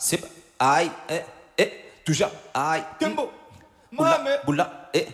c'est aïe, eh, eh, toujours aïe, tempo, hum, boula, boula, eh.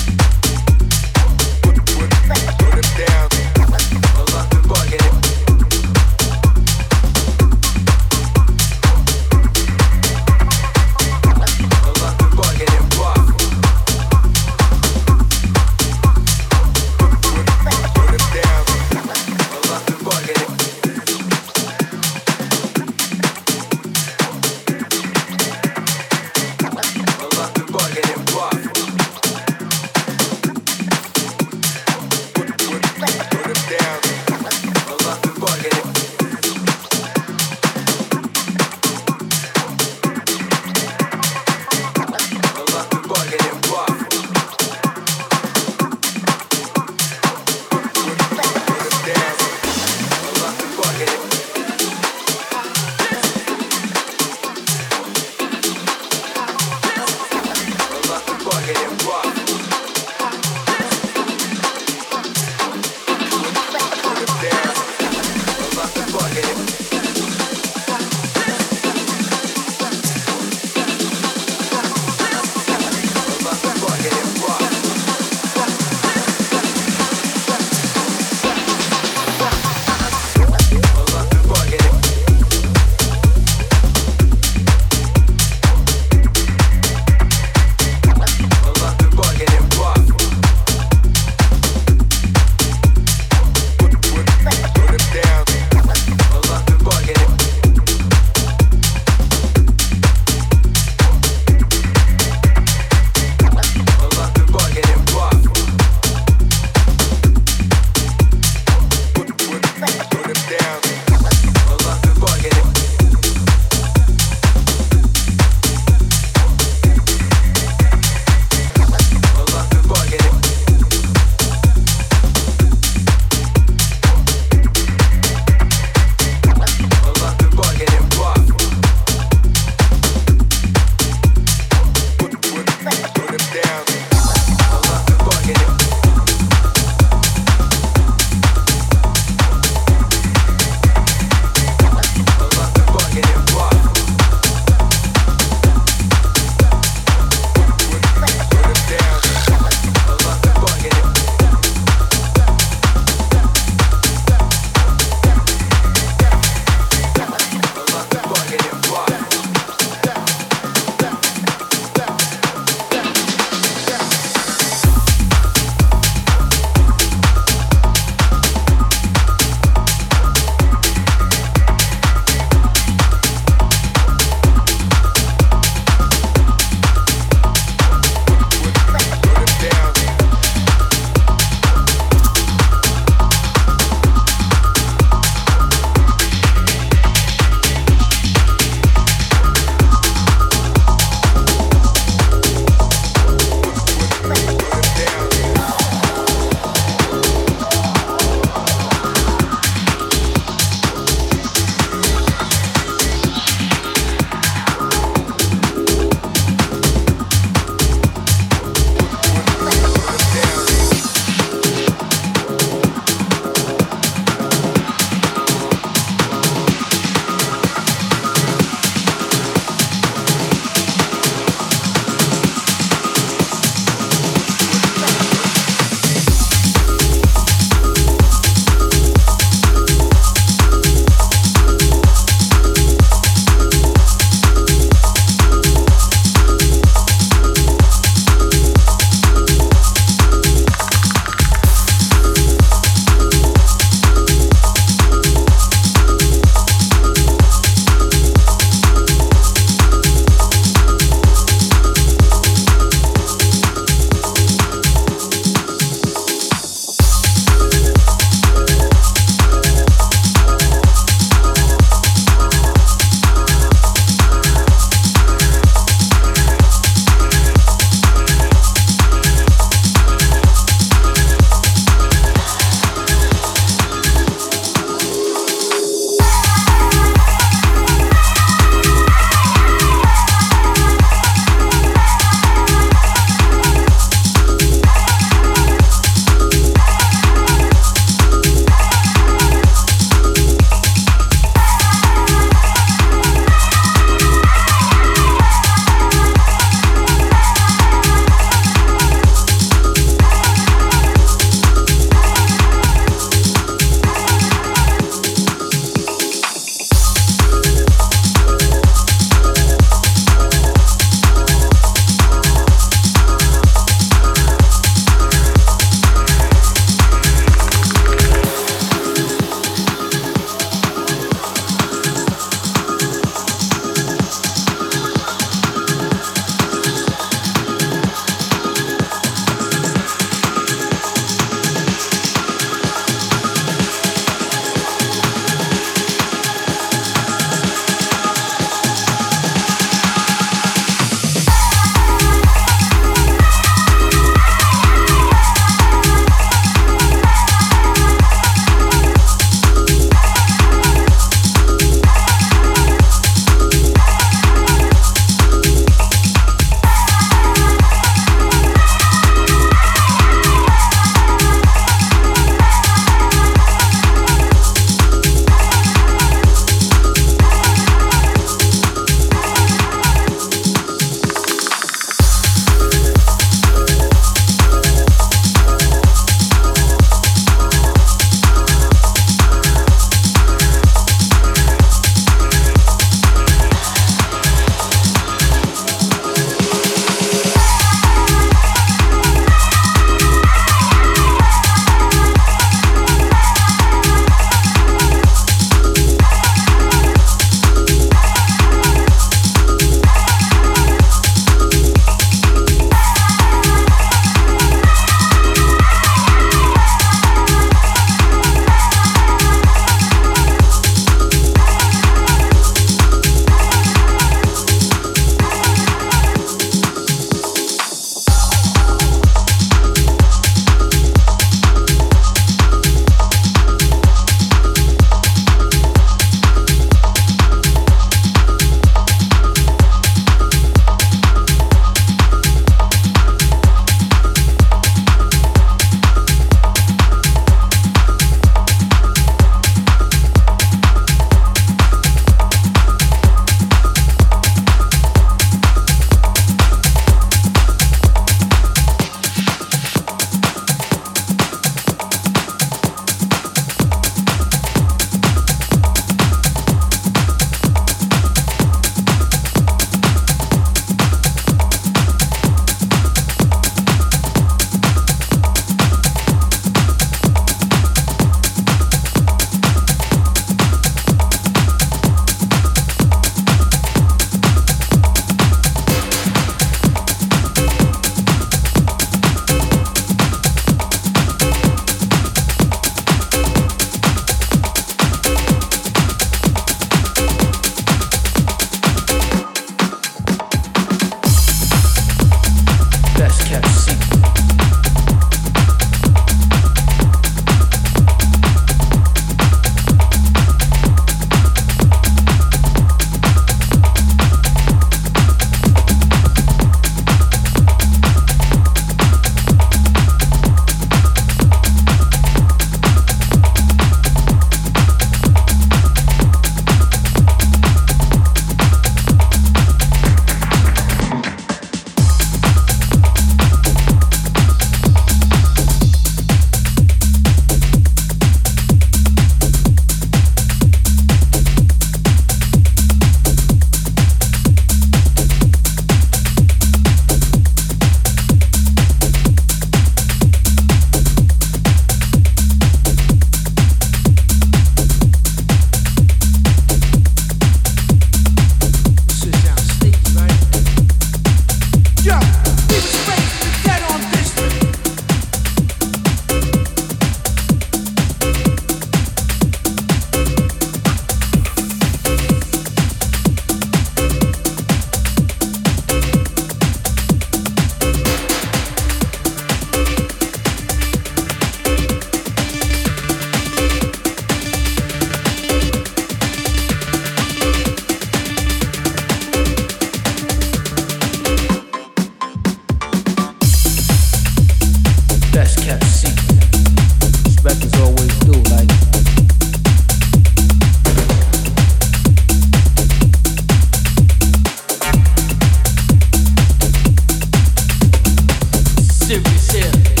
serious here.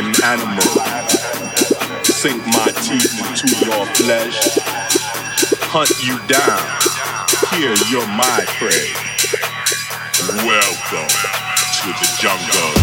An animal. Sink my teeth into your flesh. Hunt you down. Here, you're my prey. Welcome to the jungle.